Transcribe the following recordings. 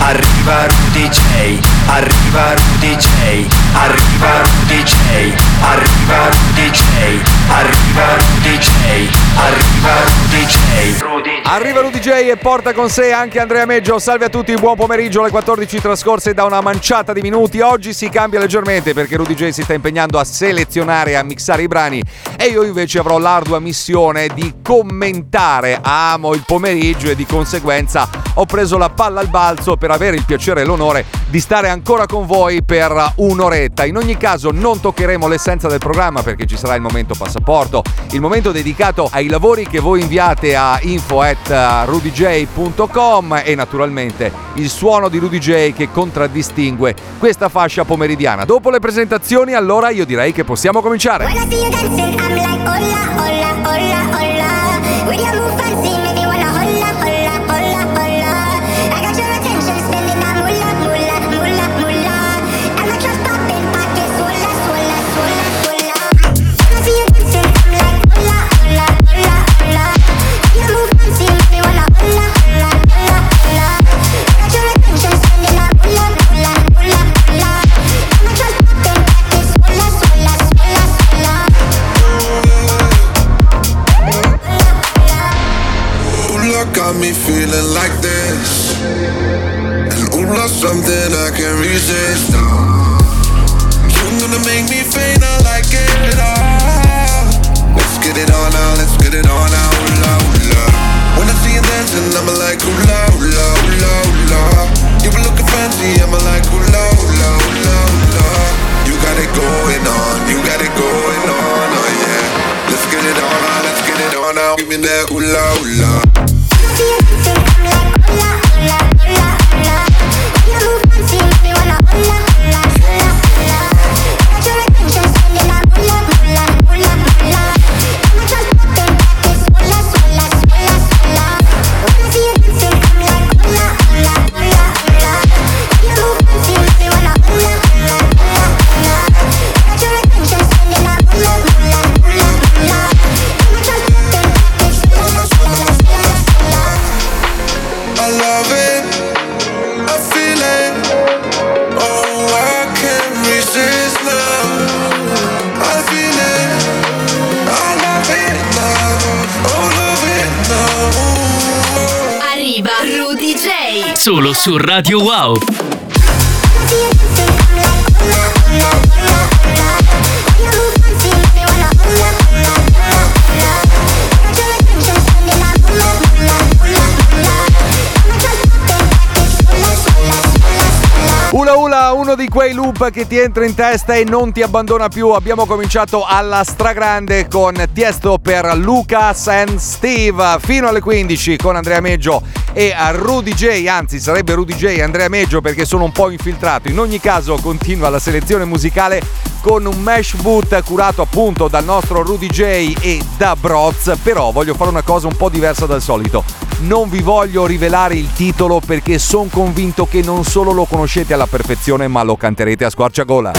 arriva Rudy J, arriva Rudy J, arriva Rudy J, arriva Rudy J, arriva Rudy J, arriva Rudy J. Arriva Rudy J e porta con sé anche Andrea Meggio. Salve a tutti, buon pomeriggio alle 14 trascorse da una manciata di minuti. Oggi si cambia leggermente perché Rudy J si sta impegnando a selezionare e a mixare i brani e io invece avrò l'ardua missione di commentare. Amo il pomeriggio e di conseguenza ho preso la palla al balzo per avere il piacere e l'onore di stare ancora con voi per un'oretta. In ogni caso non toccheremo l'essenza del programma perché ci sarà il momento passaporto, il momento dedicato ai lavori che voi inviate a info at rudyj.com e naturalmente il suono di Rudy J che contraddistingue questa fascia pomeridiana. Dopo le presentazioni allora io direi che possiamo cominciare. When I see you dancing, I'm like, hola, hola, hola, hola. Got me feeling like this. And ooh, Lord, something I can't resist. Uh, You're gonna make me faint, I like it. Uh, let's get it on now, let's get it on now. Ooh, la, ooh, la. When I see you dancing, I'm like, ooh, la, ooh, la, ooh, la. You were looking fancy, I'm like, ooh, la, ooh, la, ooh, la. You got it going on, you got it going on, oh yeah. Let's get it on let's get it on now. Give me that ooh, la, ooh, la. Solo su Radio Wow. Uno di quei loop che ti entra in testa e non ti abbandona più. Abbiamo cominciato alla stragrande con Tiesto per Lucas and Steve fino alle 15 con Andrea Meggio e a Rudy J, anzi sarebbe Rudy J e Andrea Meggio perché sono un po' infiltrato. In ogni caso continua la selezione musicale con un mesh boot curato appunto dal nostro Rudy J e da Broz, però voglio fare una cosa un po' diversa dal solito. Non vi voglio rivelare il titolo perché sono convinto che non solo lo conoscete alla perfezione, ma lo canterete a squarciagola.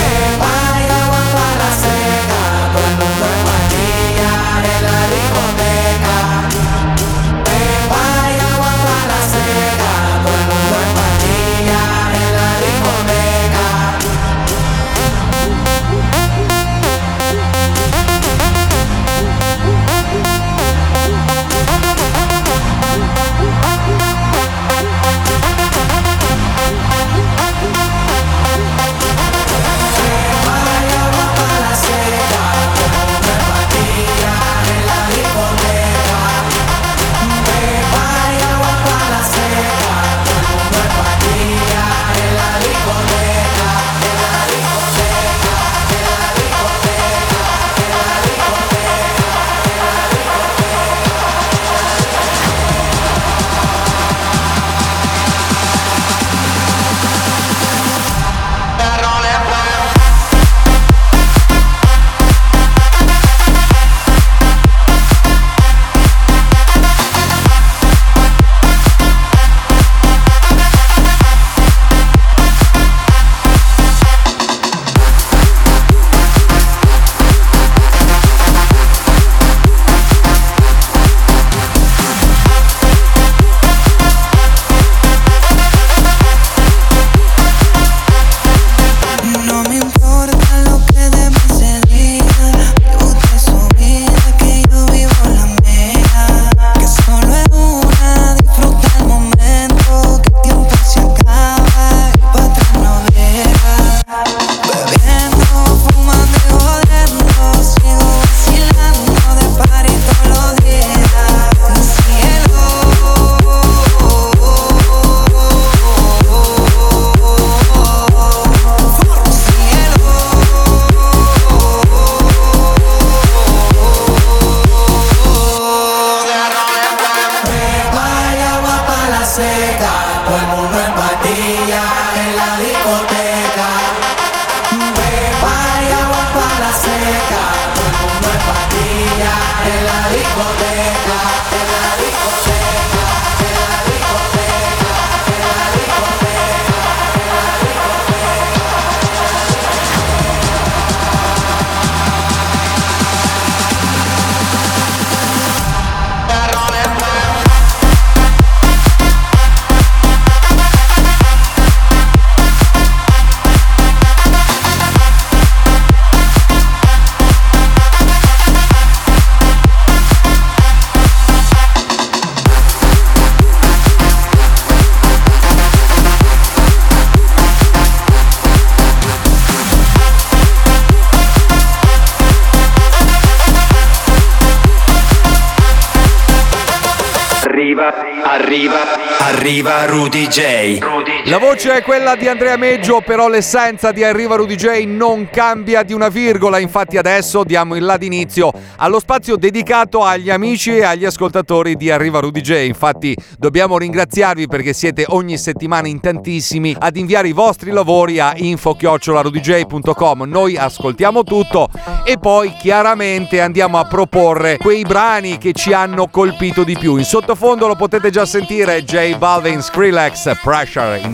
Rudy J. La voce è quella di Andrea Meggio, però l'essenza di Arriva Rudy J non cambia di una virgola. Infatti, adesso diamo il là d'inizio allo spazio dedicato agli amici e agli ascoltatori di Arriva Rudy J. Infatti, dobbiamo ringraziarvi perché siete ogni settimana in tantissimi ad inviare i vostri lavori a info-rudj.com. Noi ascoltiamo tutto e poi chiaramente andiamo a proporre quei brani che ci hanno colpito di più. In sottofondo lo potete già sentire J Balvin Skrillex Pressure in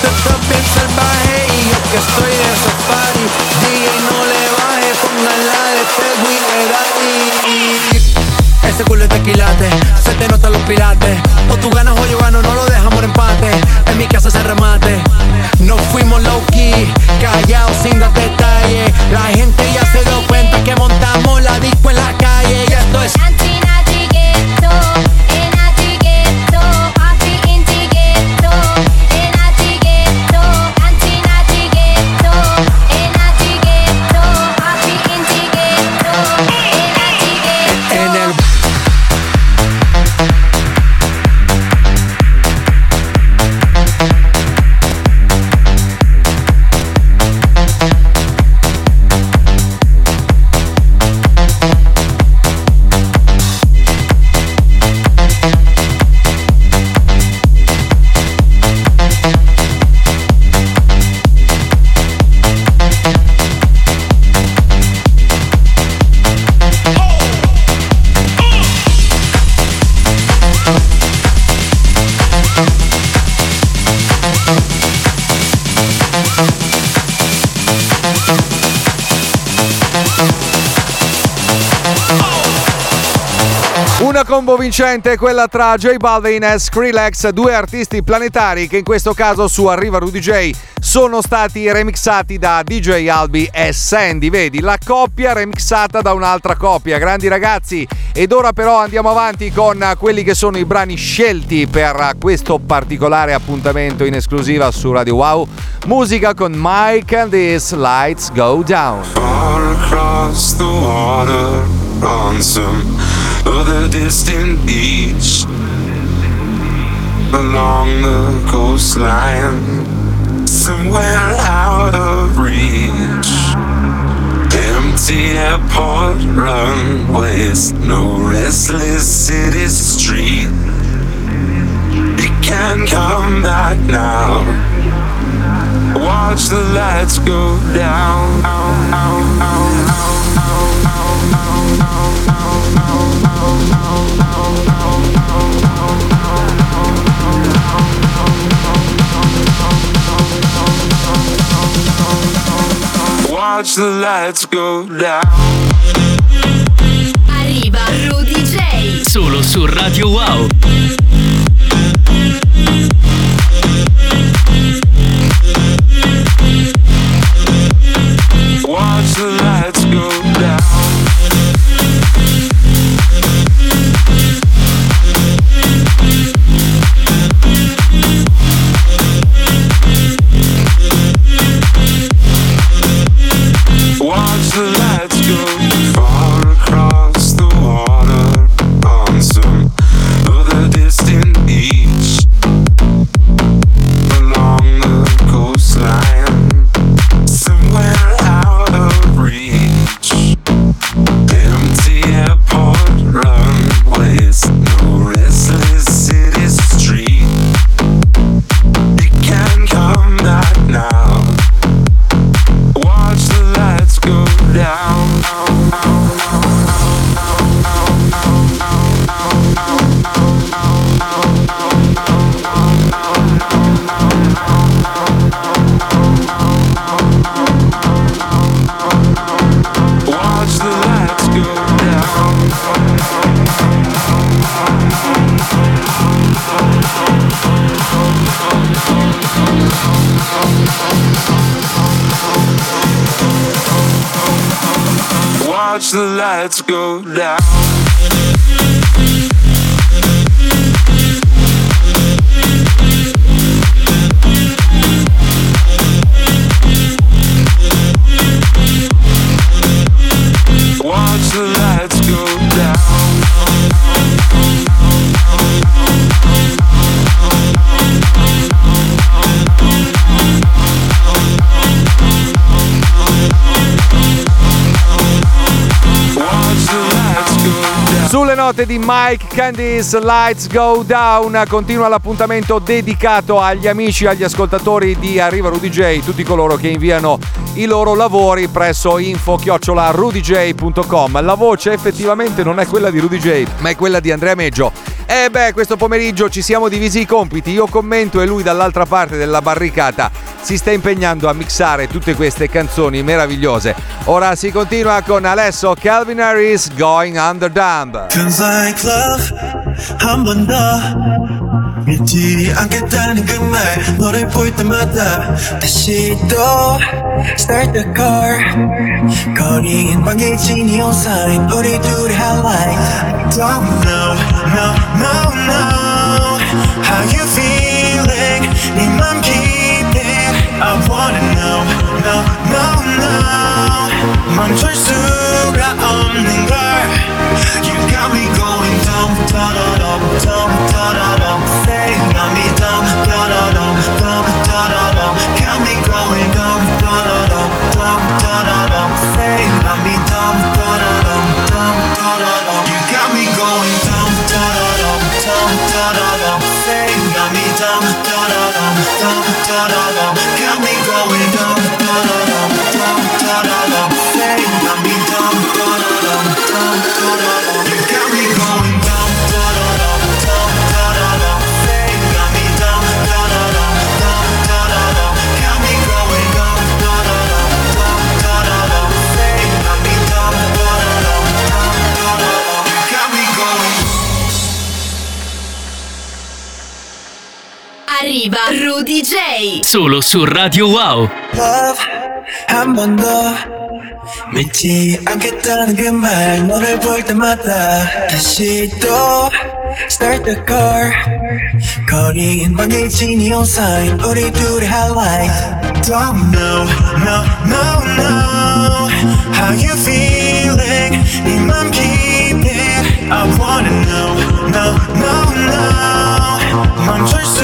Te estás bien salvaje y yo que estoy de safari, DJ no le baje, póngala de Tegui Daddy. Ese culo es tequilate, se te notan los pilates, o tú ganas o yo gano, no lo dejamos en empate, en mi casa se remate, no fuimos low key, callados sin dar detalles, la gente ya se dio cuenta que montamos la disco combo vincente è quella tra J Balvin e Skrillex, due artisti planetari che in questo caso su Arriva Rudy J sono stati remixati da DJ Albi e Sandy. Vedi, la coppia remixata da un'altra coppia. Grandi ragazzi. Ed ora però andiamo avanti con quelli che sono i brani scelti per questo particolare appuntamento in esclusiva su Radio Wow. Musica con Mike and This Lights Go Down. Far across the water, on some other distant beach, along the coastline, somewhere out of reach. Empty airport runways, no restless city street. You can come back now. Watch the lights go down. Watch the lights go down. Arriva Rudy J. Solo su Radio Wow. The lights go down. Note di Mike Candice Lights Go Down continua l'appuntamento dedicato agli amici, agli ascoltatori di Arriva Rudy J, tutti coloro che inviano i loro lavori presso info-rudj.com. La voce effettivamente non è quella di Rudy J, ma è quella di Andrea Meggio. E beh, questo pomeriggio ci siamo divisi i compiti, io commento e lui dall'altra parte della barricata si sta impegnando a mixare tutte queste canzoni meravigliose. Ora si continua con Adesso Calvin Harris Going Under Dumb. Feels like love 한번 더 믿지 않겠다는 그 말 너를 볼 때마다 다시 또 Start the car 거리엔 방해진 neon sign 우리 둘의 highlight Don't know, no, no, no How you feeling 네맘 깊이 I wanna know, no no no 멈출 수가 없는 걸 You got me going dumb da-da-dum dumb da-da-dum Say not me dumb da-da-dum dumb da-da-dum Got me going dumb da-da-dum dumb da-da-dum Say not me dumb da-da-dum dumb da-da-dum You got me going dumb da-da-dum dumb da-da-dum Say not me dumb da-da-dum dumb da-da-dum Rudy J. Solo su Radio Wow. love 한 번 더 믿지 않겠다는 그 말 너를 볼 때마다 다시 또 Start the car 거리엔 방해진 neon sign 우리 둘의 highlight Don't know, no, no, no How you feeling 네맘 깊이 I wanna know, no, no, no 멈출 수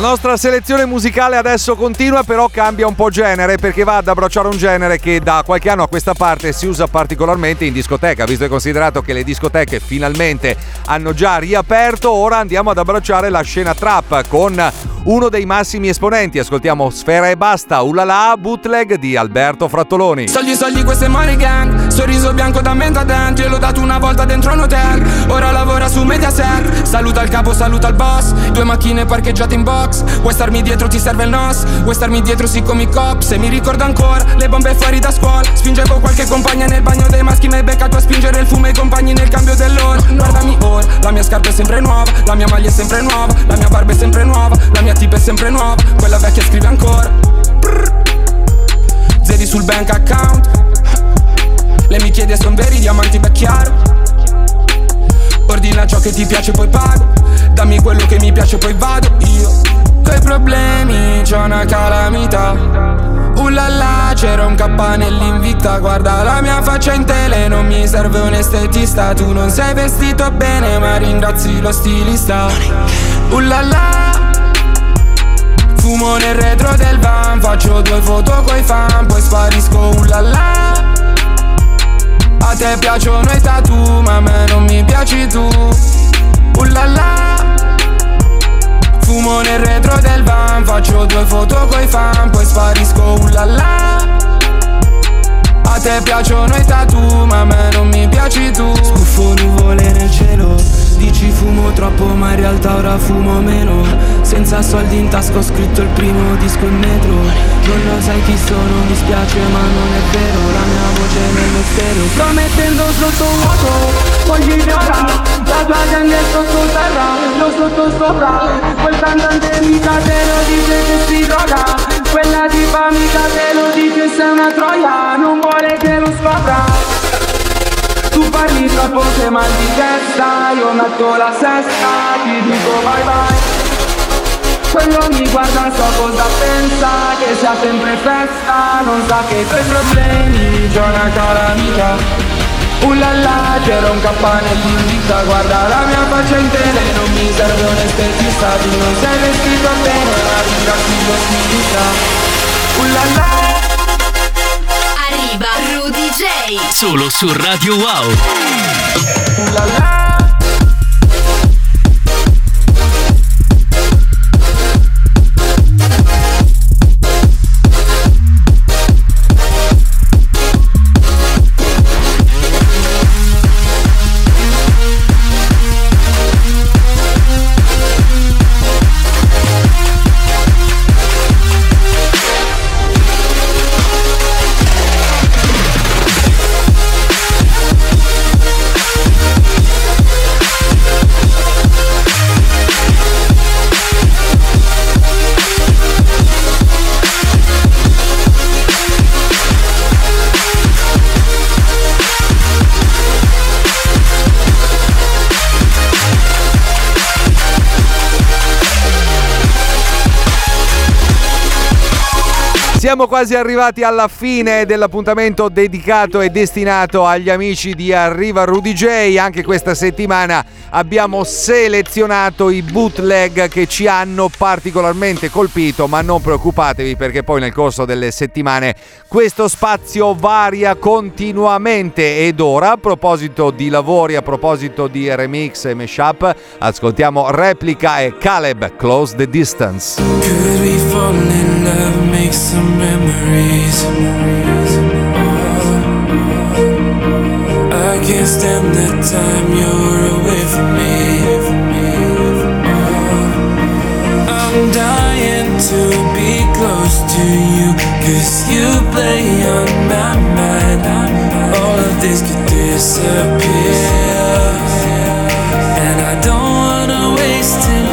nostra selezione musicale adesso continua, però cambia un po' genere perché va ad abbracciare un genere che da qualche anno a questa parte si usa particolarmente in discoteca, visto e considerato che le discoteche finalmente hanno già riaperto, ora andiamo ad abbracciare la scena trap con uno dei massimi esponenti. Ascoltiamo Sfera e Basta, Ulala, bootleg di Alberto Frattoloni. Soldi, soldi, questo è money gang. Sorriso bianco da mente a denti L'ho dato una volta dentro un hotel. Ora lavora su Mediaset. Saluta il capo, saluta il boss. Due macchine parcheggiate in box Vuoi starmi dietro, ti serve il nos. Vuoi starmi dietro, sì come i cop Se mi ricordo ancora Le bombe fuori da scuola. Spingevo qualche compagna nel bagno dei maschi Mi hai beccato a spingere il fumo ai compagni nel cambio dell'ora. Guardami ora La mia scarpa è sempre nuova La mia maglia è sempre nuova La mia barba è sempre nuova La mia tip è sempre nuova Quella vecchia scrive ancora. Zeri sul bank account. Lei mi chiede son veri diamanti beh chiaro. Ordina ciò che ti piace poi pago. Dammi quello che mi piace poi vado io Coi problemi c'ho una calamita Ullala, c'era un K nell'invita Guarda la mia faccia in tele Non mi serve un estetista Tu non sei vestito bene Ma ringrazi lo stilista. Ullala Fumo nel retro del van Faccio due foto coi fan Poi sparisco ullala. A te piacciono i tattoo Ma a me non mi piaci tu. Ullala Fumo nel retro del van. Faccio due foto coi fan Poi sparisco ullala a te piacciono i tattoo, ma a me non mi piaci tu. Scuffo nuvole nel cielo. Dici fumo troppo, ma in realtà ora fumo meno Senza soldi in tasca ho scritto il primo disco in metro. Non lo sai chi sono, mi spiace ma non è vero La mia voce nello stereo Sto mettendo sotto vuoto, voglio ignorare La tua gente è sottoterra, io sotto sopra. Quel cantante mica te lo dice che si droga. Quella tipa mica te lo dice sei una troia. Non vuole che lo scopra. Tu parli troppo sei mal di testa Io metto la sesta Ti dico vai vai quello mi guarda so cosa pensa Che sia sempre festa Non sa che i tuoi problemi C'è una calamita Ullala, c'era un campanello in vita Guarda la mia faccia in tele Non mi serve un estetista Tu non sei vestito bene Ma ringrazio lo stilista Ullala Arriva Rudy J. Solo su Radio Wow. Ullala Siamo quasi arrivati alla fine dell'appuntamento dedicato e destinato agli amici di Arriva Rudy J. Anche questa settimana abbiamo selezionato i bootleg che ci hanno particolarmente colpito, ma non preoccupatevi perché poi nel corso delle settimane questo spazio varia continuamente. Ed ora, a proposito di lavori, a proposito di remix e mashup, ascoltiamo Replica e Caleb Close the Distance. Can't stand the time you're away from me. I'm dying to be close to you, cause you play on my mind. All of this could disappear. And I don't wanna waste tonight.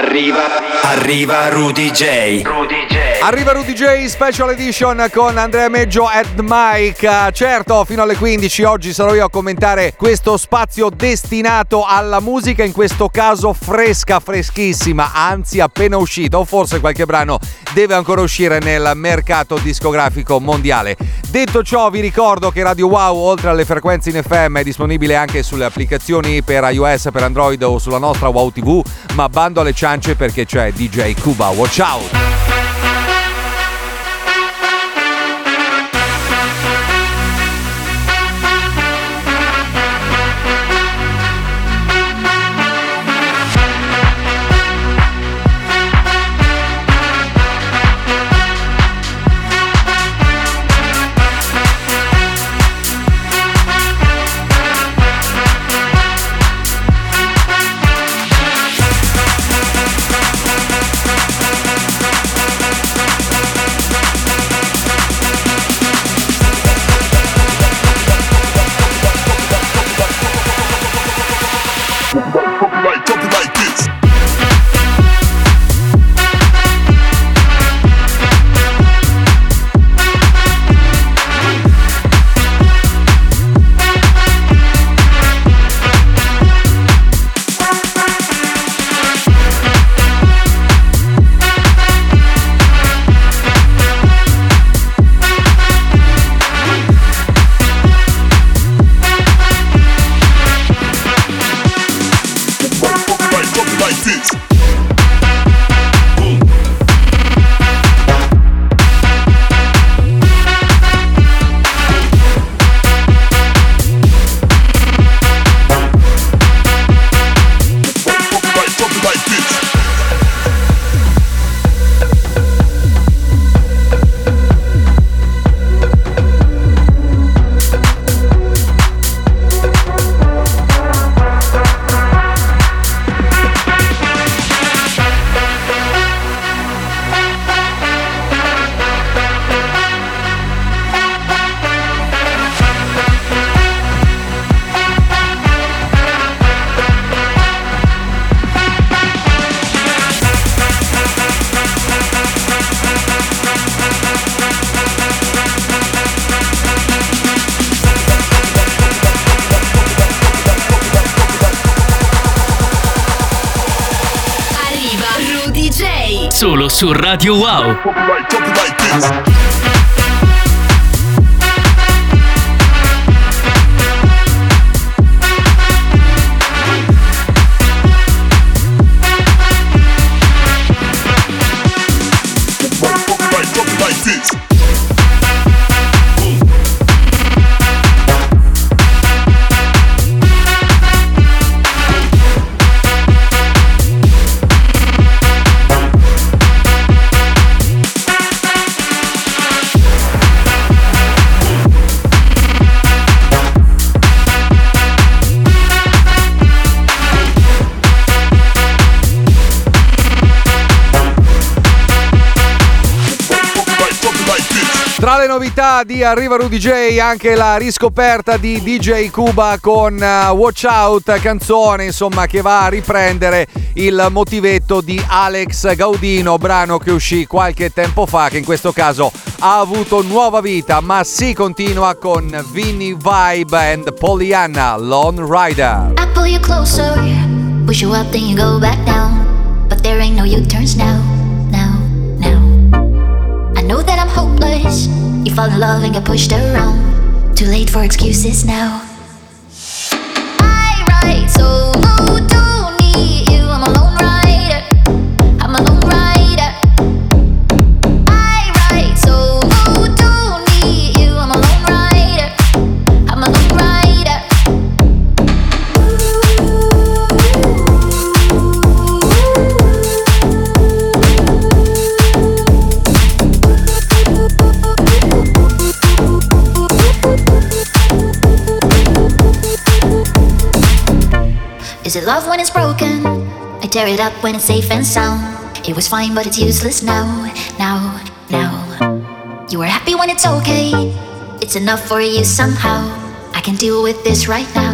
Arriva, arriva, Rudy J. Rudy J. Arriva Rudy J Special Edition con Andrea Meggio at Mike. Certo, fino alle 15 oggi sarò io a commentare questo spazio destinato alla musica, in questo caso fresca, freschissima, anzi appena uscita, o forse qualche brano deve ancora uscire nel mercato discografico mondiale. Detto ciò, vi ricordo che Radio Wow, oltre alle frequenze in FM, è disponibile anche sulle applicazioni per iOS, per Android o sulla nostra Wow TV, ma bando alle ciance perché c'è DJ Cuba. Watch out! Solo su Radio Wow. Novità di Arriva Rudy J anche la riscoperta di DJ Cuba con uh, Watch Out, canzone insomma che va a riprendere il motivetto di Alex Gaudino, brano che uscì qualche tempo fa che in questo caso ha avuto nuova vita, ma si continua con Vinny Vibe and Pollyanna Lone Rider. I pull you closer, push you up, then you go back down. But there ain't no U-turns now, You fall in love and get pushed around. Too late for excuses now. I solo, don't Is it love when it's broken? I tear it up when it's safe and sound. It was fine, but it's useless now, now, now. You were happy when it's okay. It's enough for you somehow. I can deal with this right now.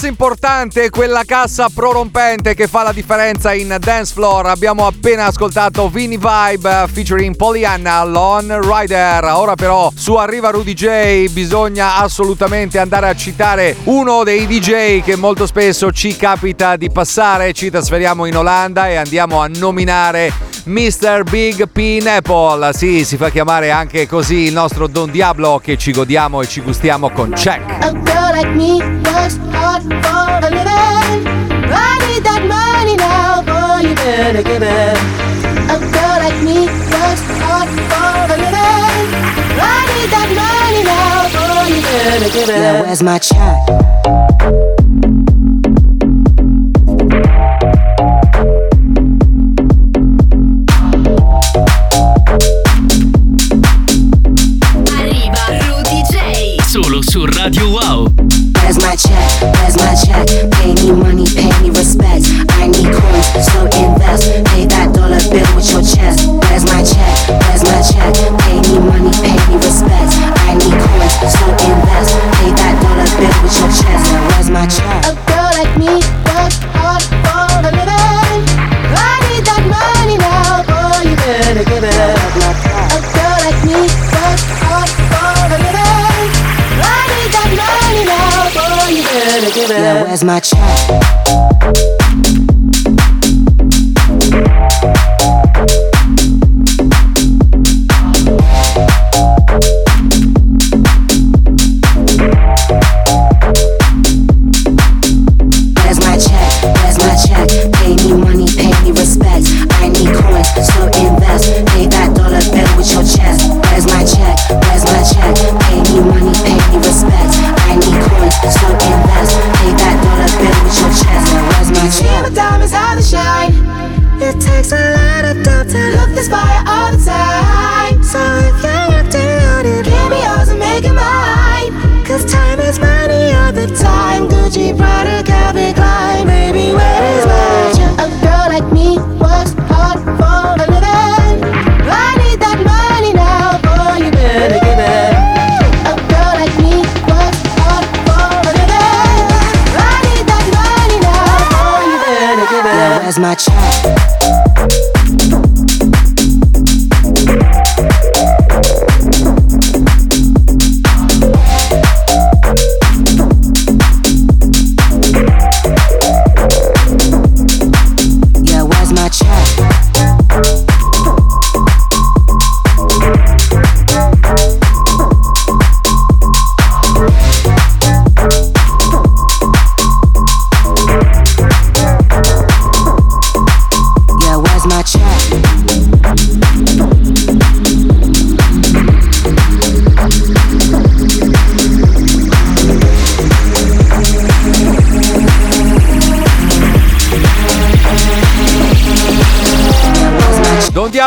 Cassa importante, quella cassa prorompente che fa la differenza in dance floor. Abbiamo appena ascoltato Vini Vibe featuring Pollyanna Lone Rider. Ora però su Arriva Rudy J bisogna assolutamente andare a citare uno dei DJ che molto spesso ci capita di passare. Ci trasferiamo in Olanda e andiamo a nominare Mr. Big Pineapple. Sì, si fa chiamare anche così il nostro Don Diablo che ci godiamo e ci gustiamo con Check. Like me works hard for a living. I need that money now, boy, you better give it. A girl like me works hard for a living. I need that money now, boy, you better give it. Yeah, where's my check? Where's my check?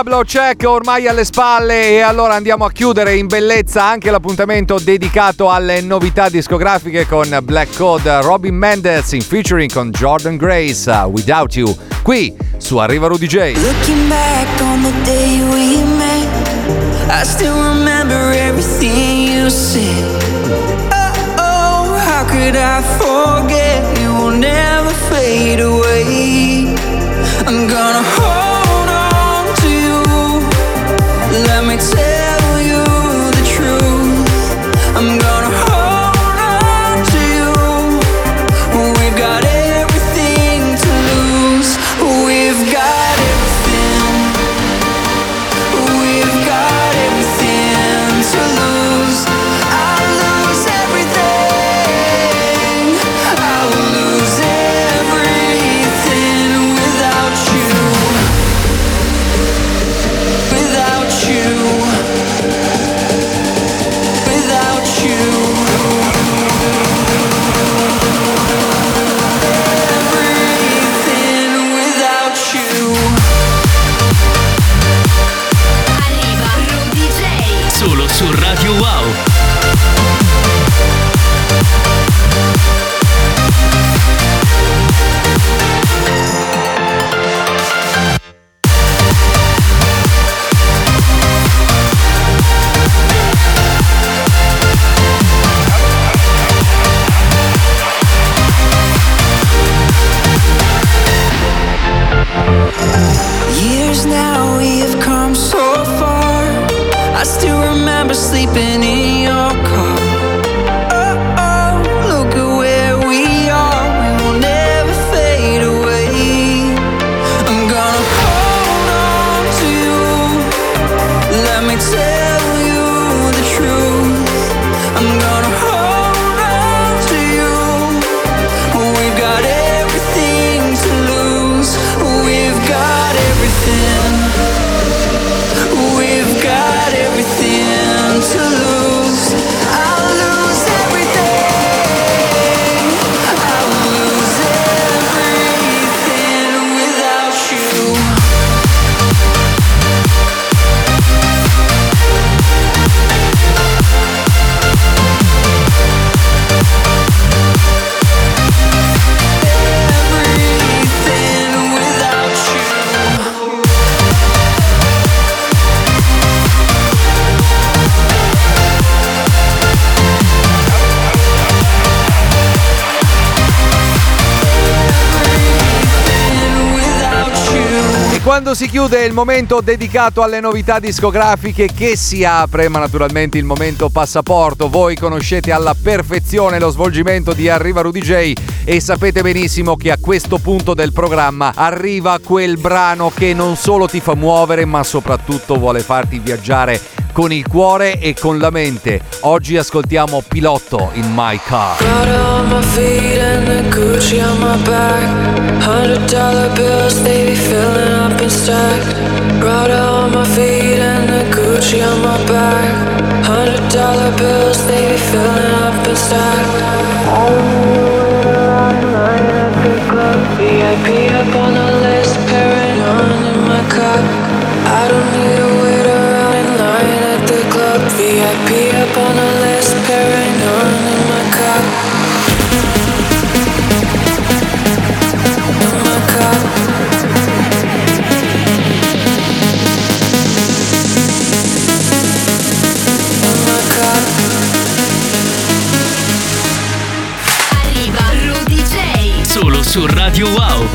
Diablo check ormai alle spalle e allora andiamo a chiudere in bellezza anche l'appuntamento dedicato alle novità discografiche con Black Code Robin Mendez in featuring con Jordan Grace uh, Without You qui su Arriva Rudy J. Looking back on the day we met, I still remember everything you said. Oh, oh, how could I forget? sleeping in your quando si chiude il momento dedicato alle novità discografiche che si apre, ma naturalmente il momento passaporto. Voi conoscete alla perfezione lo svolgimento di Arriva Rudy J e sapete benissimo che a questo punto del programma arriva quel brano che non solo ti fa muovere, ma soprattutto vuole farti viaggiare con il cuore e con la mente. Oggi ascoltiamo Pilotto in My Car. The Gucci on my back. Hundred dollar bills, they be filling up and stacked. Brought on my feet and the Gucci on my back. Hundred dollar bills, they be filling up and stacked. VIP up on the list, paranoid in my cup. I don't need to wait around in line at the club. VIP up on the list, paranoid in my cup. Solo su Radio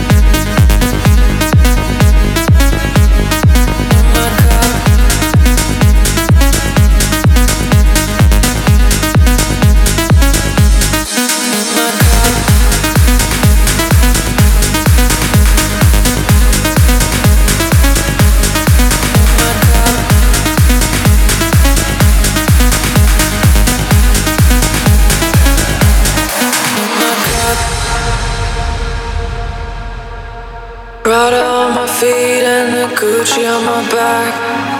Prada on my feet and the Gucci on my back.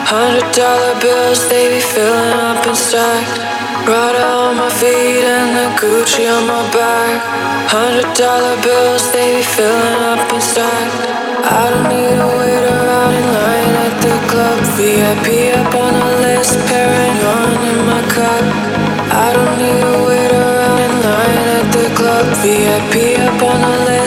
Hundred dollar bills, they be filling up and stacked. Prada on my feet and the Gucci on my back. Hundred dollar bills, they be filling up and stacked. I don't need to wait around in line at the club. VIP up on the list, paranoid in my cup. I don't need to wait around in line at the club. VIP up on the list,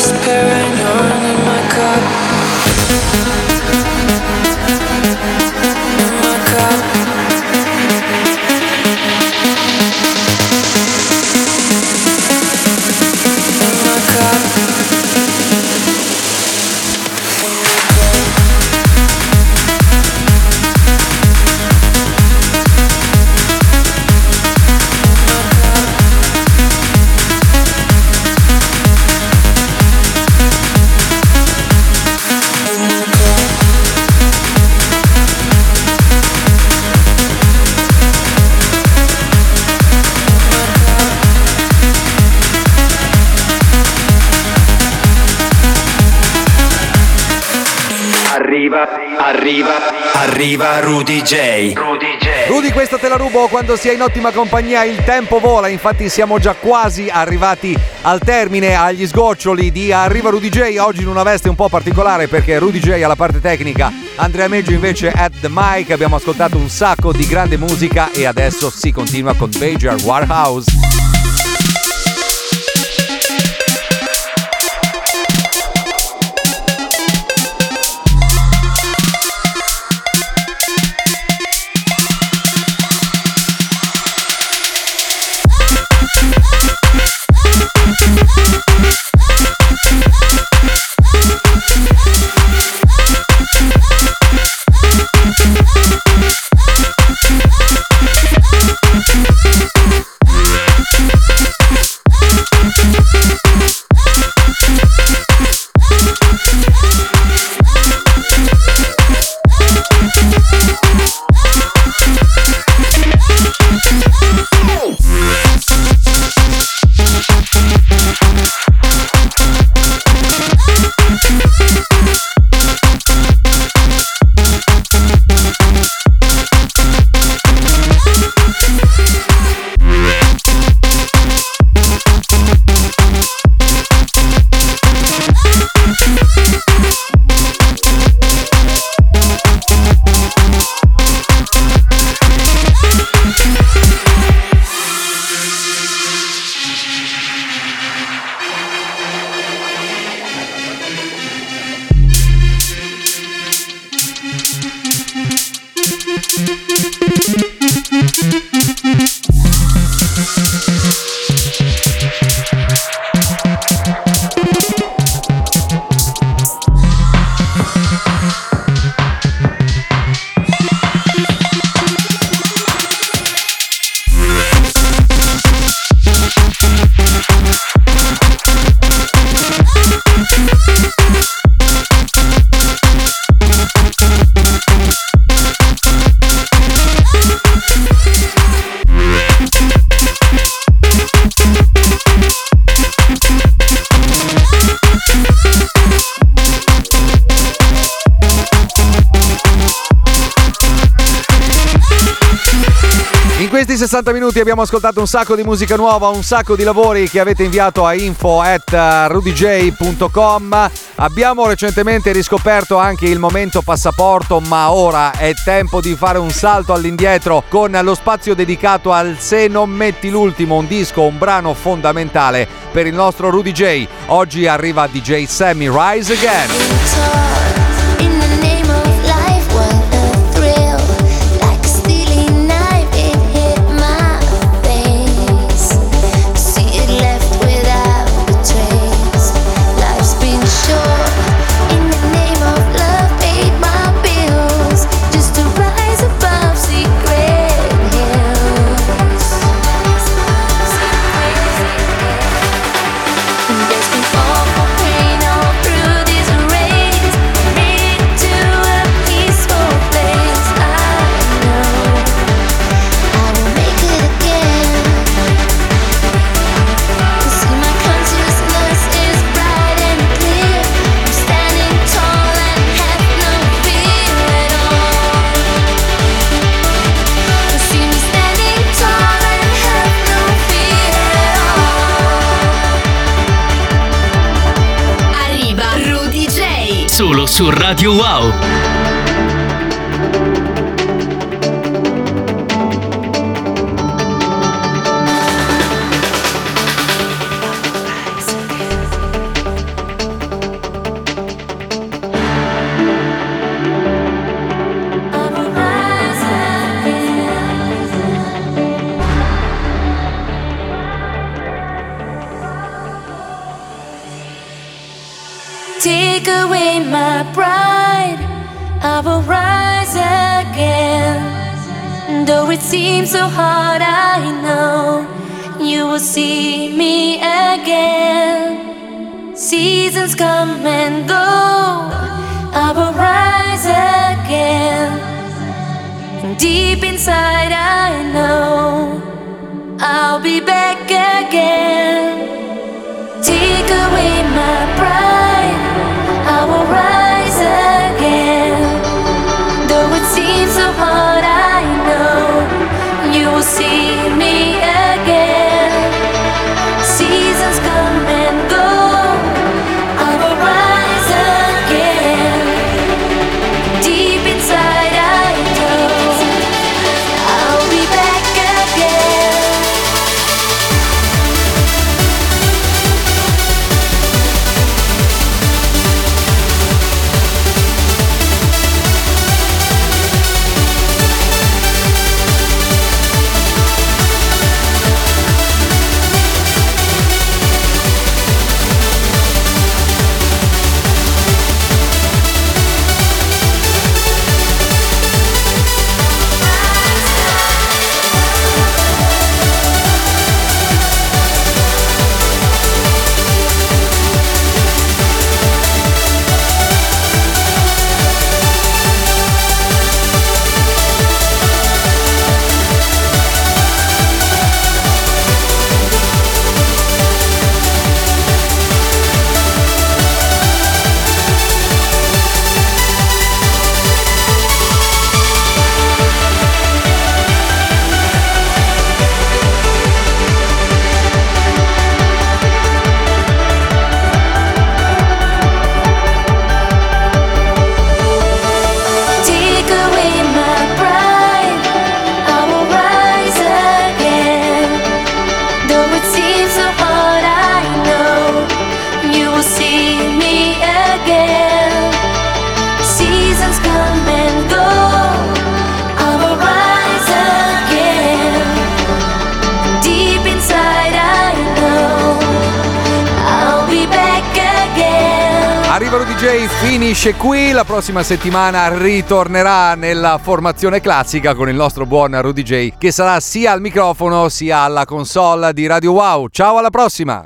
arriva, arriva Rudy J. Rudy J. Rudy, questa te la rubo quando si è in ottima compagnia, il tempo vola, infatti siamo già quasi arrivati al termine, agli sgoccioli di Arriva Rudy J, oggi in una veste un po' particolare perché Rudy J alla parte tecnica, Andrea Meggio invece at the mic, abbiamo ascoltato un sacco di grande musica e adesso si continua con Bajar Warhouse. Abbiamo ascoltato un sacco di musica nuova, un sacco di lavori che avete inviato a info at rudyj.com. Abbiamo recentemente riscoperto anche il momento passaporto, ma ora è tempo di fare un salto all'indietro con lo spazio dedicato al Se non metti l'ultimo, un disco, un brano fondamentale per il nostro Rudy J. Oggi arriva DJ Sammy Rise Again. Su Radio Wow. It seems so hard, I know you will see me again. Seasons come and go, I will rise again. Deep inside, I know I'll be back again. Take away my pride, I will rise again. Though it seems so hard, I know see me finisce qui. La prossima settimana ritornerà nella formazione classica con il nostro buon Rudy J, che sarà sia al microfono sia alla console di Radio Wow. Ciao, alla prossima!